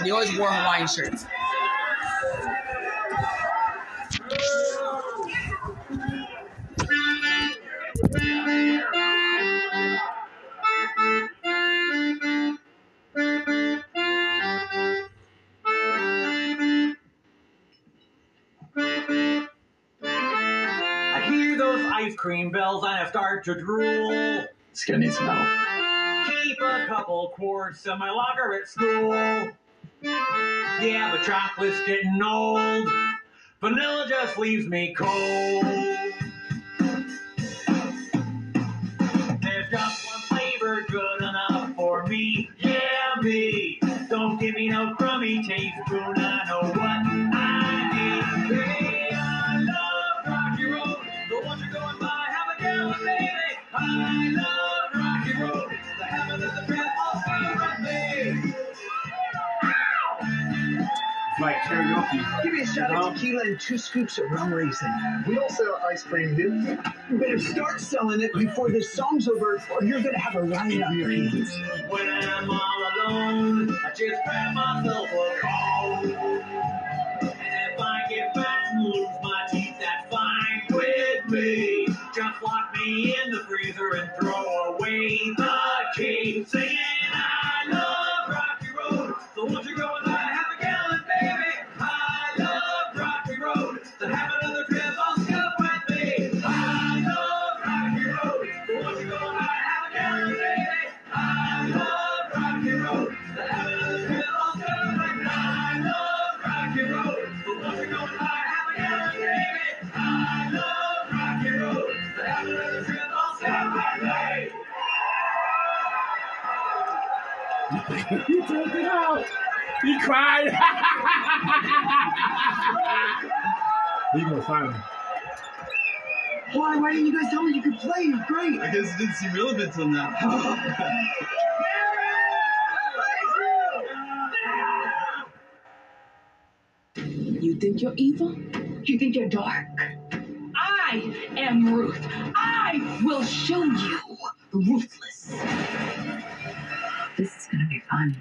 And he always wore Hawaiian shirts. I hear those ice cream bells and I start to drool. This guy needs some help. Keep a couple quarts in my locker at school. Yeah, but chocolate's getting old. Vanilla just leaves me cold. Like karaoke. Give me a shot of uh-huh. tequila and two scoops of rum raisin. We all sell ice cream here. You better start selling it before this song's over, or you're gonna have a riot on your hands. When I'm all alone, I just grab myself a cone. And if I get fat and lose my teeth, that's fine with me. Just lock me in the freezer and throw he took it out. He cried. he gonna find him. Why? Why didn't you guys tell me you could play? You're great. I guess I didn't see relevance on that. You think you're evil? You think you're dark? I am Ruth. I will show you ruthless. Is gonna be fun.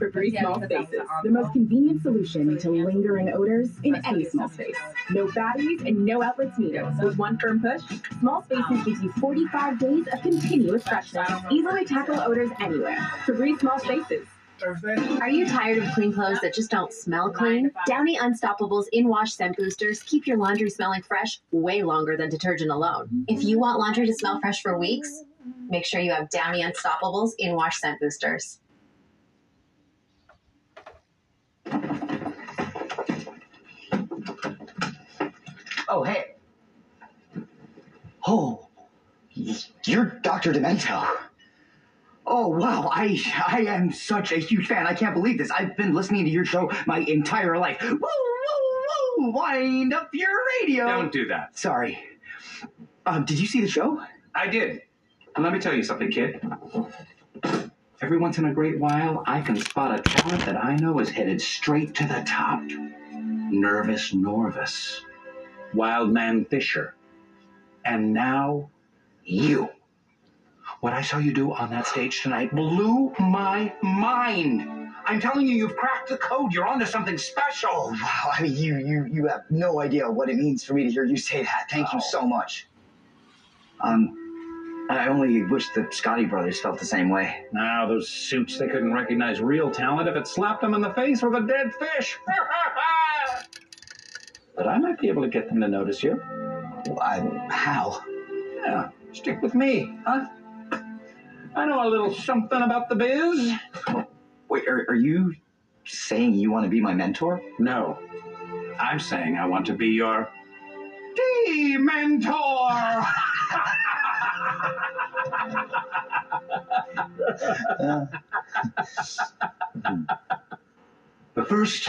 Alone? Meet for three small spaces, the most convenient solution to lingering odors in any small space. No batteries and no outlets needed. With one firm push, Small Spaces gives you 45 days of continuous freshness. Easily tackle odors anywhere. Febreze Small Spaces. Are you tired of clean clothes that just don't smell clean? Downy Unstoppables in wash scent boosters keep your laundry smelling fresh way longer than detergent alone. If you want laundry to smell fresh for weeks, make sure you have Downy Unstoppables in wash scent boosters. Oh, hey. Oh, you're Dr. Demento. Oh, wow. I I am such a huge fan. I can't believe this. I've been listening to your show my entire life. Woo, woo, woo. Wind up your radio. Don't do that. Sorry. Um, did you see the show? I did. And let me tell you something, kid. Every once in a great while, I can spot a talent that I know is headed straight to the top. Nervous Norvus, Wildman Fischer, and now you. What I saw you do on that stage tonight blew my mind. I'm telling you, you've cracked the code. You're onto something special. Oh, wow. I mean, you you you have no idea what it means for me to hear you say that. Thank you so much. Um, I only wish the Scotti brothers felt the same way. Now, those suits, they couldn't recognize real talent if it slapped them in the face with a dead fish. but I might be able to get them to notice you. I, how? Yeah, stick with me, huh? I know a little something about the biz. Wait, are, are you saying you want to be my mentor? No. I'm saying I want to be your D-mentor. but first,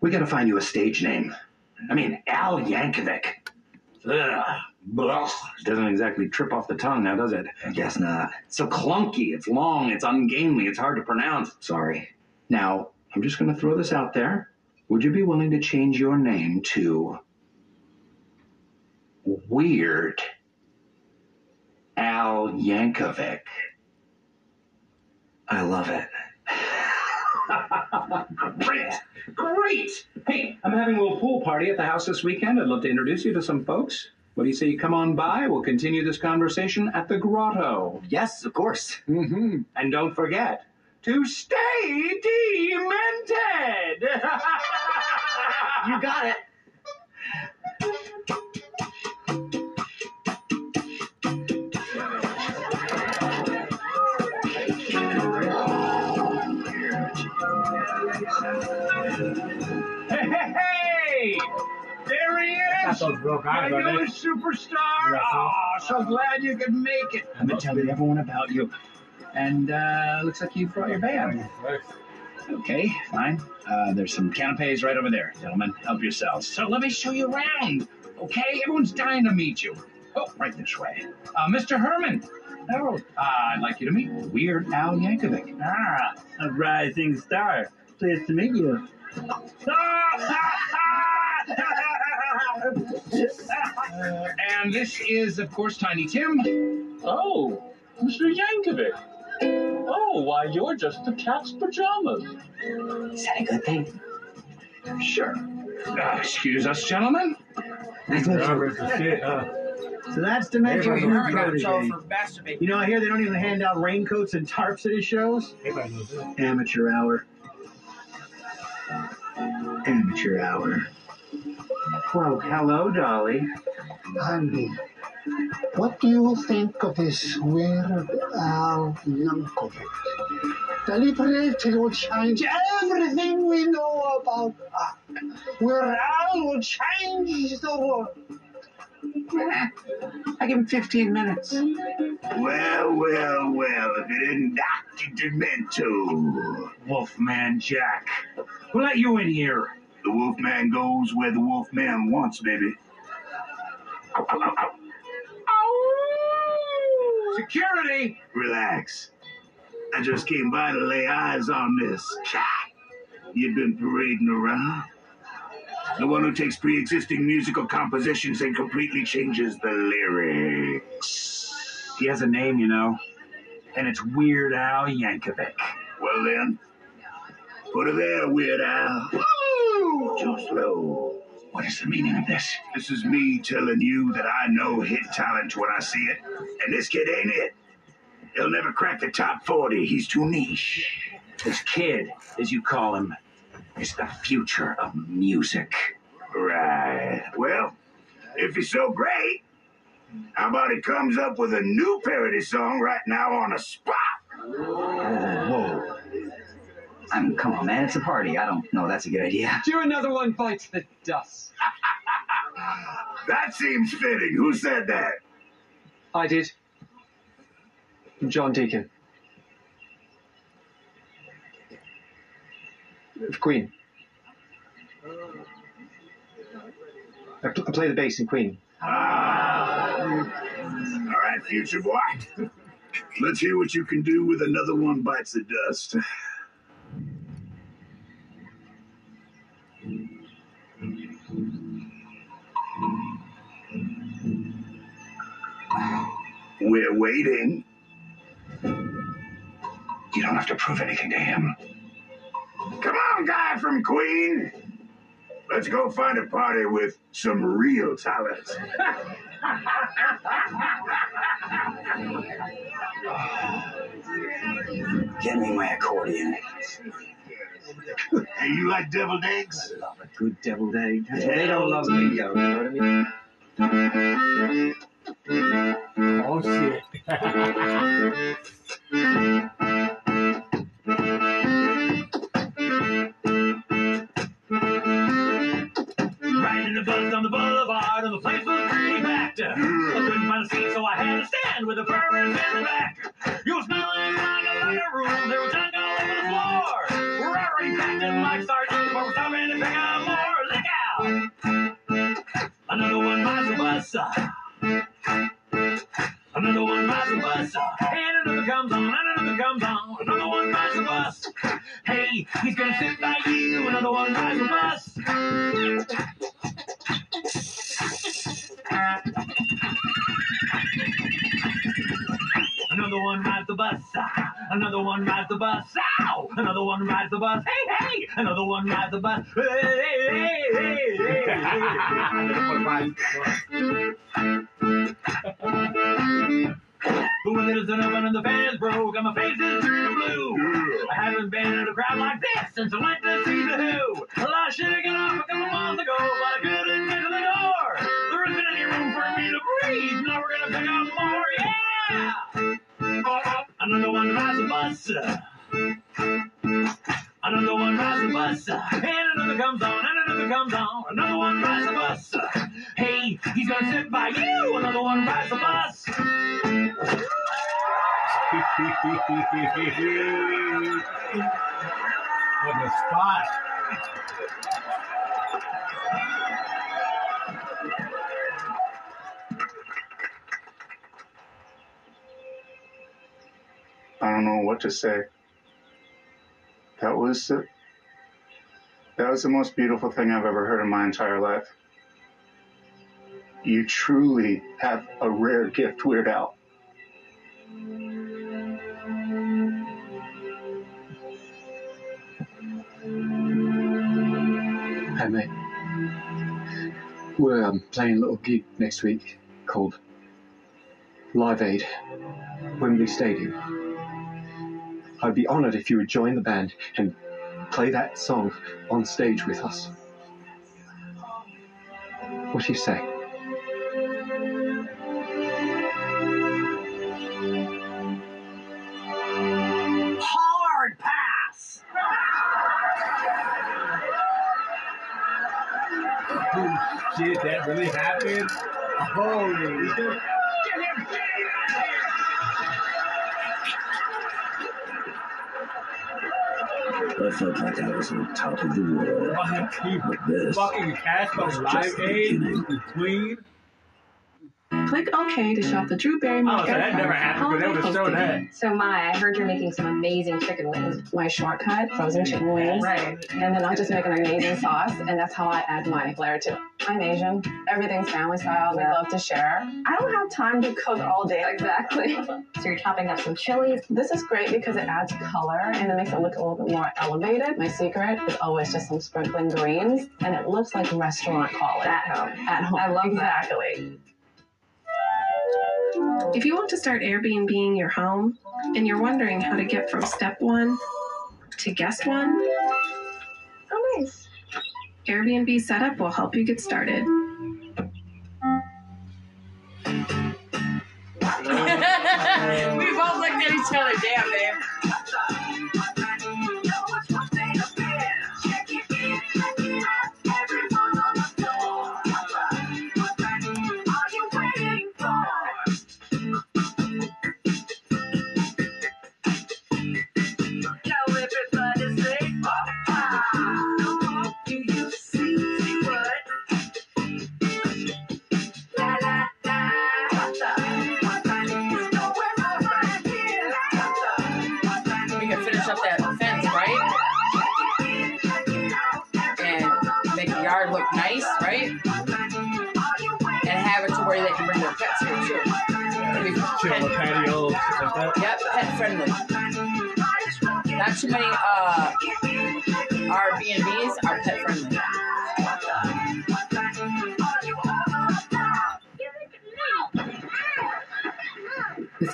we gotta find you a stage name. I mean, Al Yankovic. Ugh. Doesn't exactly trip off the tongue now, does it? I guess not. It's so clunky, it's long, it's ungainly, it's hard to pronounce. Sorry. Now, I'm just gonna throw this out there. Would you be willing to change your name to Weird Al Yankovic? I love it. Great! Great! Hey, I'm having a little pool party at the house this weekend. I'd love to introduce you to some folks. What do you say you come on by? We'll continue this conversation at the grotto. Yes, of course. Mm-hmm. And don't forget to stay demented! You got it. Hey, hey, hey! There he is! those broke My eyes, are they? superstar! Oh, so glad you could make it. I've been telling everyone about you. And uh, looks like you brought your band. Okay, fine. Uh, there's some canapes right over there, gentlemen. Help yourselves. So let me show you around. Okay, everyone's dying to meet you. Oh, right this way. Uh, Mr. Herman. Harold, uh, I'd like you to meet Weird Al Yankovic. Ah, a rising star. Pleased to meet you. And this is, of course, Tiny Tim. Oh, Mr. Yankovic. Oh, why, you're just the cat's pajamas. Is that a good thing? Sure. Uh, excuse us, gentlemen. Nice to meet you. Robert, the shit, huh? So that's Dementia Everybody Group knows Code, that. baby. masturbating. You know, I hear they don't even hand out raincoats and tarps at his shows. Everybody. Amateur hour. Amateur hour. Well, hello, Dolly. Andy, what do you think of this Weird Al Yankovic? Deliberately will change everything we know about art. Weird Al will change the world. I give him 15 minutes. Well, well, well, if it isn't Dr. Demento. Wolfman Jack. Who let you in here? The Wolfman goes where the Wolfman wants, baby. Ow, ow, ow, ow. Security! Relax. I just came by to lay eyes on this cat you've been parading around. The one who takes pre existing musical compositions and completely changes the lyrics. He has a name, you know. And it's Weird Al Yankovic. Well, then, put her there, Weird Al. Too slow. What is the meaning of this? This is me telling you that I know hit talent when I see it, and this kid ain't it. He'll never crack the top 40. He's too niche. This kid, as you call him, is the future of music. Right. Well, if he's so great, how about he comes up with a new parody song right now on the spot? Whoa. I mean, come on, man. It's a party. I don't know. That's a good idea. Do another one bites the dust. That seems fitting. Who said that? I did. John Deacon. Of Queen. I, pl- I play the bass in Queen. Ah. All right, future boy. Let's hear what you can do with another one bites the dust. We're waiting. You don't have to prove anything to him. Come on, guy from Queen. Let's go find a party with some real talent. Get me my accordion. Hey, you like deviled eggs? I love a good deviled egg. What they don't love me. You know what I mean? Oh shit. Riding the bus on the boulevard, and the place was pretty packed. I couldn't find a seat, so I had to stand with the furries in the back. You were smelling like a lighter room, there was junk all over the floor. We're already packed in like sardines, but we're stopping to pick up more. Look out! Another one rides the bus. Comes on, another comes on. Another one rides the bus. Hey, he's gonna sit by you. Another one rides the bus. Another one rides the bus. Another one rides the bus. Ow! Another one rides the bus. Hey, hey! Another one rides the bus. Hey, hey, hey, hey, hey, hey. The windows isn't open and the fans broke and my face is blue. I haven't been in a crowd like this since I went to see the Who. Well, I should have got off a couple months ago, but I couldn't get to the door. There isn't any room for me to breathe. Now we're gonna pick up more. Yeah! Oh, oh. Another one rides the bus. Another one rides the bus. And another comes on, and another comes on. Another one rides the bus. Hey, he's gonna sit by you. Another one rides the bus. On the spot. I don't know what to say. That was the, that was the most beautiful thing I've ever heard in my entire life. You truly have a rare gift, Weird Al. Mate. We're um, playing a little gig next week called Live Aid, Wembley Stadium. I'd be honoured if you would join the band and play that song on stage with us. What do you say? Holy shit. I felt like I was on top of the world. But this, Fucking cast on was Live just the Aid beginning. Queen. Click OK to shop the Drew Barrymore. Oh, so that never happened, but they would've shown that. So, Maya, I heard you're making some amazing chicken wings. My shortcut, frozen chicken wings. Right. And then I'll just make an amazing sauce, and that's how I add my flair to it. I'm Asian. Everything's family style. We love to share. I don't have time to cook all day. Exactly. So you're chopping up some chilies. This is great because it adds color and it makes it look a little bit more elevated. My secret is always just some sprinkling greens, and it looks like restaurant quality. At home. At home. I love that. exactly. If you want to start Airbnbing your home and you're wondering how to get from step one to guest one, Oh, nice. Airbnb setup will help you get started. we both looked at each other. Damn, babe.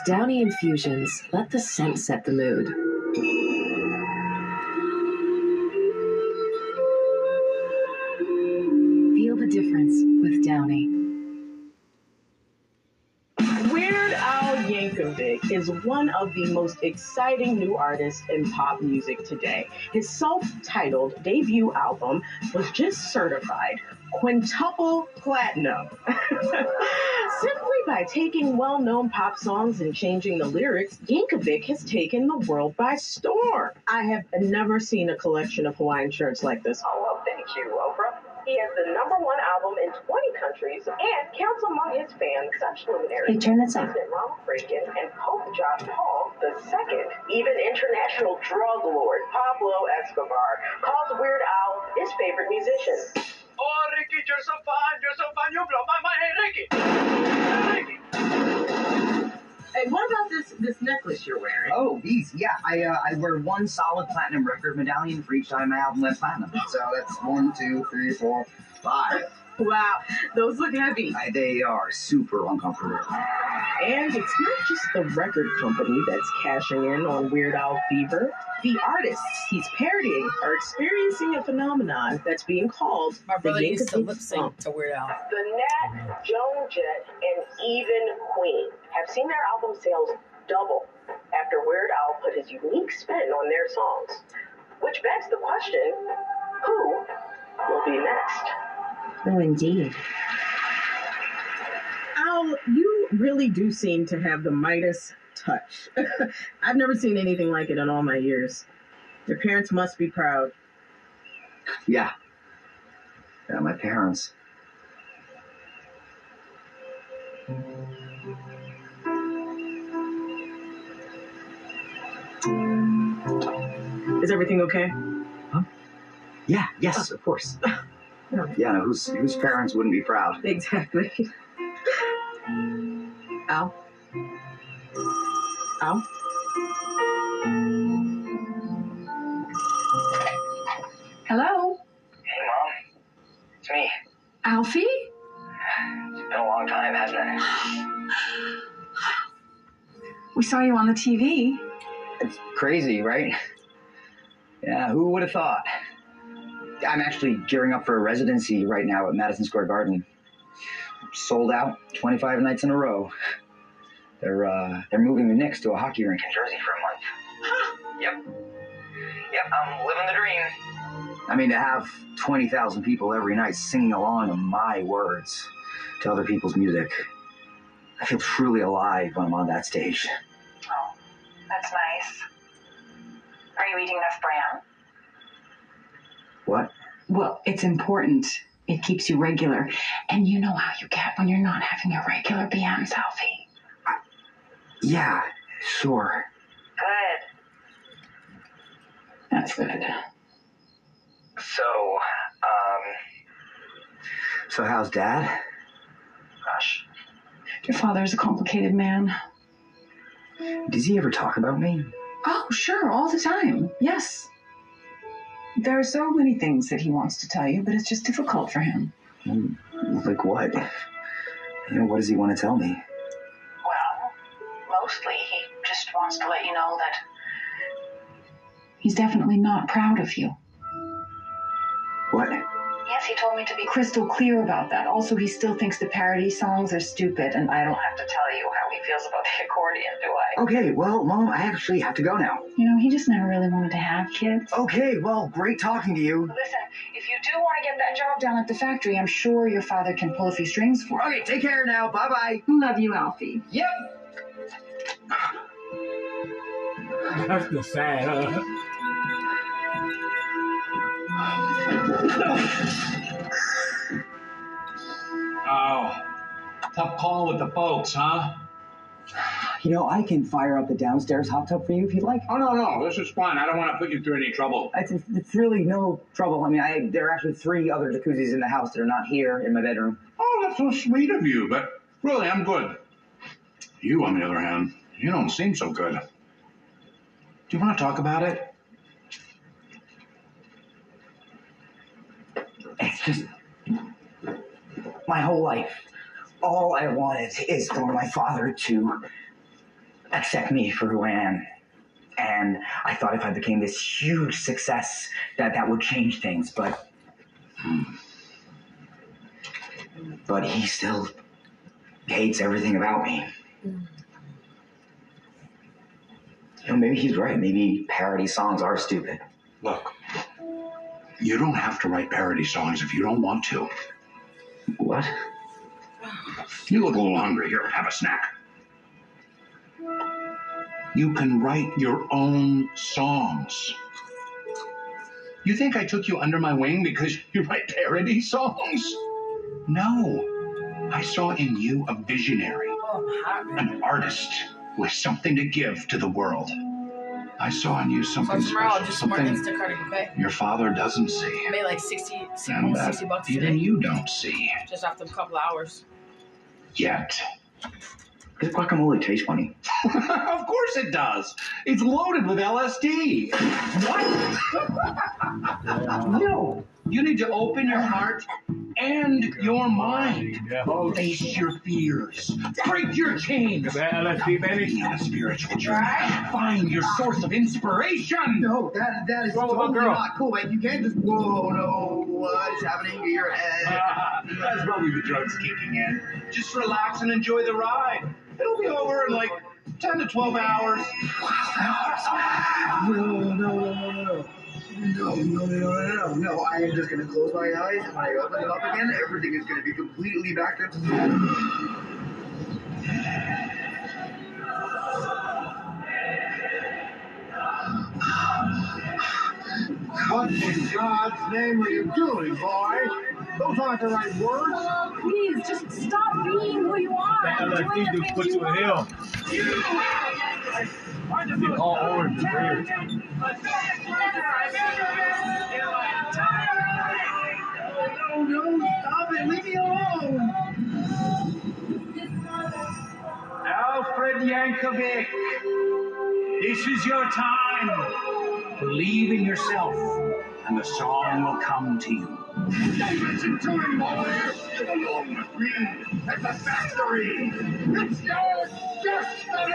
Downy Infusions, let the scent set the mood. Feel the difference with Downy. Weird Al Yankovic is one of the most exciting new artists in pop music today. His self-titled debut album was just certified quintuple platinum. Simply by taking well-known pop songs and changing the lyrics, Yankovic has taken the world by storm. I have never seen a collection of Hawaiian shirts like this. Oh, well, thank you, Oprah. He has the number one album in 20 countries and counts among his fans such luminaries Hey, turn this up. President Ronald Reagan and Pope John Paul II. Even international drug lord Pablo Escobar calls Weird Al his favorite musician. Oh, Ricky, you're so fun. You're so fun. You blow my mind. Hey, Ricky. What about this this necklace you're wearing? Oh, these, yeah. I uh, I wear one solid platinum record medallion for each time my album went platinum. So that's one, two, three, four, five. Wow, those look heavy. I, they are super uncomfortable. And it's not just the record company that's cashing in on Weird Al fever. The artists he's parodying are experiencing a phenomenon that's being called My the brother used to lip sync to Weird Al. The Knack, Joan Jett, and even Queen have seen their album sales double after Weird Al put his unique spin on their songs. Which begs the question who will be next? Oh, indeed. Al, you really do seem to have the Midas touch. I've never seen anything like it in all my years. Your parents must be proud. Yeah. Yeah, my parents. Is everything okay? Huh? Yeah, yes, of course. Yeah, no, whose whose parents wouldn't be proud? Exactly. Al? Al? Hello, Hey, Mom. It's me. Alfie? It's been a long time, hasn't it? We saw you on the TV. It's crazy, right? Yeah, who would have thought? I'm actually gearing up for a residency right now at Madison Square Garden. Sold out 25 nights in a row. They're uh, they're moving the Knicks to a hockey rink In Jersey for a month. Huh. Yep. Yep, I'm living the dream. I mean, to have 20,000 people every night singing along to my words to other people's music, I feel truly alive when I'm on that stage. Oh, that's nice. Are you eating enough bran? What? Well, it's important. It keeps you regular. And you know how you get when you're not having your regular BMs, Alfie. Yeah, sure. Good. That's good. So, um, So, how's dad? gosh. Your father's a complicated man. Does he ever talk about me? Oh, sure, all the time. Yes. There are so many things that he wants to tell you, but it's just difficult for him. Mm, Like what? You know, what does he want to tell me? Mostly he just wants to let you know that He's definitely not proud of you. What? Yes, he told me to be Crystal clear about that. Also, he still thinks the parody songs are stupid, and I don't have to tell you how he feels about the accordion, do I? Okay, well, Mom, I actually have to go now. You know, he just never really wanted to have kids. Okay, well, great talking to you. Listen, if you do want to get that job Down at the factory, I'm sure your father can pull a few strings for you. Okay, take care now. Bye bye. Love you, Alfie. Yep. That's the sad, huh? Oh, tough call with the folks, huh? You know, I can fire up the downstairs hot tub for you if you'd like. Oh, no, no, this is fine. I don't want to put you through any trouble. It's, it's really no trouble. I mean, I, there are actually three other jacuzzis in the house that are not here in my bedroom. Oh, that's so sweet of you, but really, I'm good. You, on the other hand, you don't seem so good. Do you want to talk about it? It's just my whole life. All I wanted is for my father to accept me for who I am. And I thought if I became this huge success, that that would change things. But, hmm. but he still hates everything about me. You know, maybe he's right. Maybe parody songs are stupid. Look, you don't have to write parody songs if you don't want to. What? You look a little hungry. Here, have a snack. You can write your own songs. You think I took you under my wing because you write parody songs? No. I saw in you a visionary, an artist with something to give to the world. I saw in you So something tomorrow, special, just some more something Instacart buffet. your father doesn't see, I made like 60, 60, and almost that 60 bucks even today. you don't see Just after a couple hours. yet. Does guacamole taste funny? of course it does. It's loaded with LSD. What? no. You need to open your heart and your mind. Face your fears. Break your chains. LSD, baby. On a spiritual journey. Find your source of inspiration. No, that that is Wrong totally girl? not cool, man. You can't just whoa, no, what is happening to your head? That's probably the drugs kicking in. Just relax and enjoy the ride. It'll be over in like 10 to 12 hours. No, no, no, no, no. No, no, no, no, no, no, no. I am just gonna close my eyes, and when I open them up again, everything is gonna be completely back to What in God's name are you doing, boy? Those aren't the right words. Please, just stop being who you are. That and doing LSD the things put you in hell. You all orange, No, no, stop it. Leave me alone. Alfred Yankovic, this is your time. Believe in yourself, and the song will come to you. Listen to him, boy. Get along with me. At the factory. It's your destiny.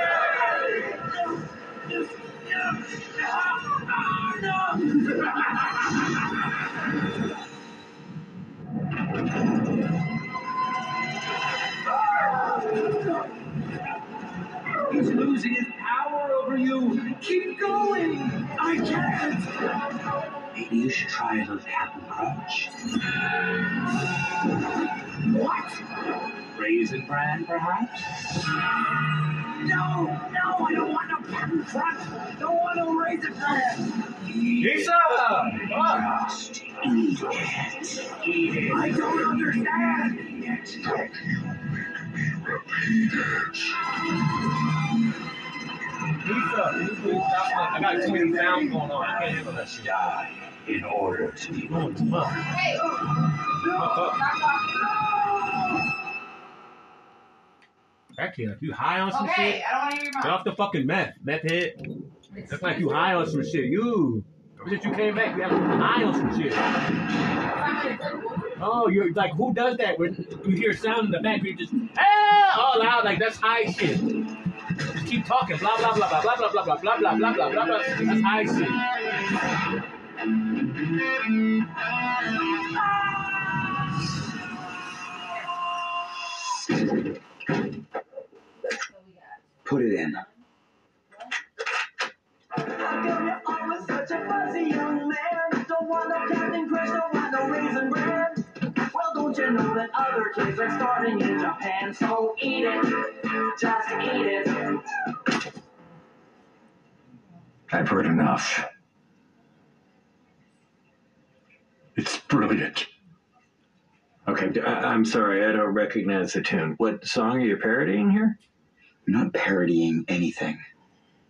He's losing his power over you. Keep going. I can't. Maybe you should try a little Captain Crunch. What? Raisin bran, perhaps? No, no, I don't want no Captain Crunch. Don't want no raisin bran. Pizza! Just eat it. I don't understand. Pizza. Stop? I got too many sounds going on. I can't handle that shit. Die in order to be fuck. Hey, That kid, you high on some okay, shit? I don't want to hear your Get off the fucking meth, meth head. That's like you high on some shit. You. Since you came back, you have high on some shit. Oh, you're like, who does that when you hear sound in the back? You just, ah, all loud, like that's high shit. Just keep talking, blah, blah, blah, blah, blah, blah, blah, blah, blah, blah, blah, blah, blah, blah. That's high shit. Put it in. Don't you know that other kids are starving in Japan? So eat it, just eat it. I've heard enough. It's brilliant. Okay, I- am sorry, I don't recognize the tune. What song are you parodying here? I'm not parodying anything.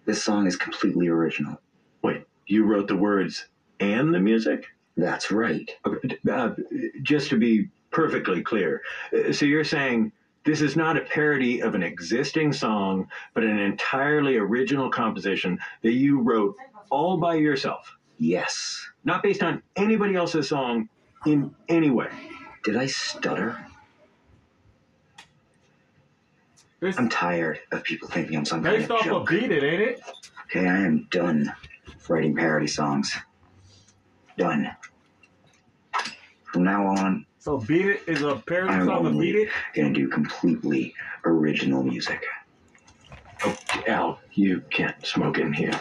This song is completely original. Wait, you wrote the words and the music? That's right. Okay, uh, just to be perfectly clear, uh, so you're saying this is not a parody of an existing song, but an entirely original composition that you wrote all by yourself? Yes. Not based on anybody else's song in any way? Did I stutter? I'm tired of people thinking I'm some kind Based of off joke. of Beat It, ain't it? Okay, I am done writing parody songs. Done. From now on, So Beat It is a parody I'm song of Beat It. gonna do completely original music. Oh, Al, you can't smoke in here.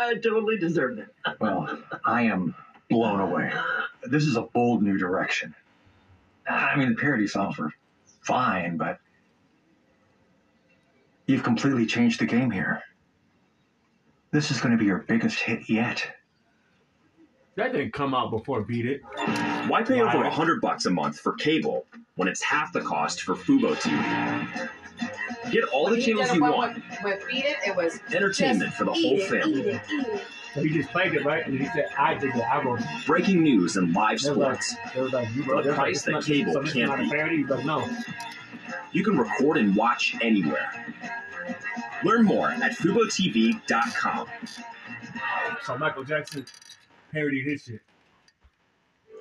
I totally deserved it. Well, I am blown away. This is a bold new direction. I mean, the parody songs were fine, but you've completely changed the game here. This is going to be your biggest hit yet. That didn't come out before Beat It. Why pay over a hundred bucks a month for cable when it's half the cost for Fubo TV? Get all When the channels you want. With, with Beat It, it was Entertainment for the eat whole it, family. Eat it, eat it. So he just played it, right? And he said, I did that. I wrote. Breaking news and live They were like, sports. they like, you the they're like, price that cable so this is can't not beat. like, no. You can record and watch anywhere. Learn more at FuboTV.com. So Michael Jackson parodied his shit.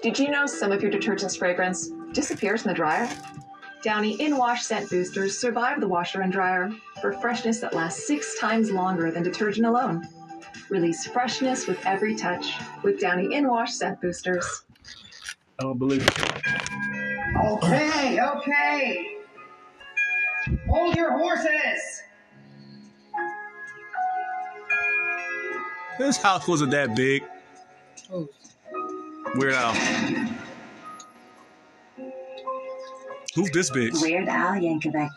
Did you know some of your detergent's fragrance disappears in the dryer? Downy in-wash scent boosters survive the washer and dryer for freshness that lasts six times longer than detergent alone. Release freshness with every touch with Downy in-wash scent boosters. I don't believe it. Okay, okay. Hold your horses. This house wasn't that big. Oh. Weird Al. Who's this bitch? Weird Al Yankovic.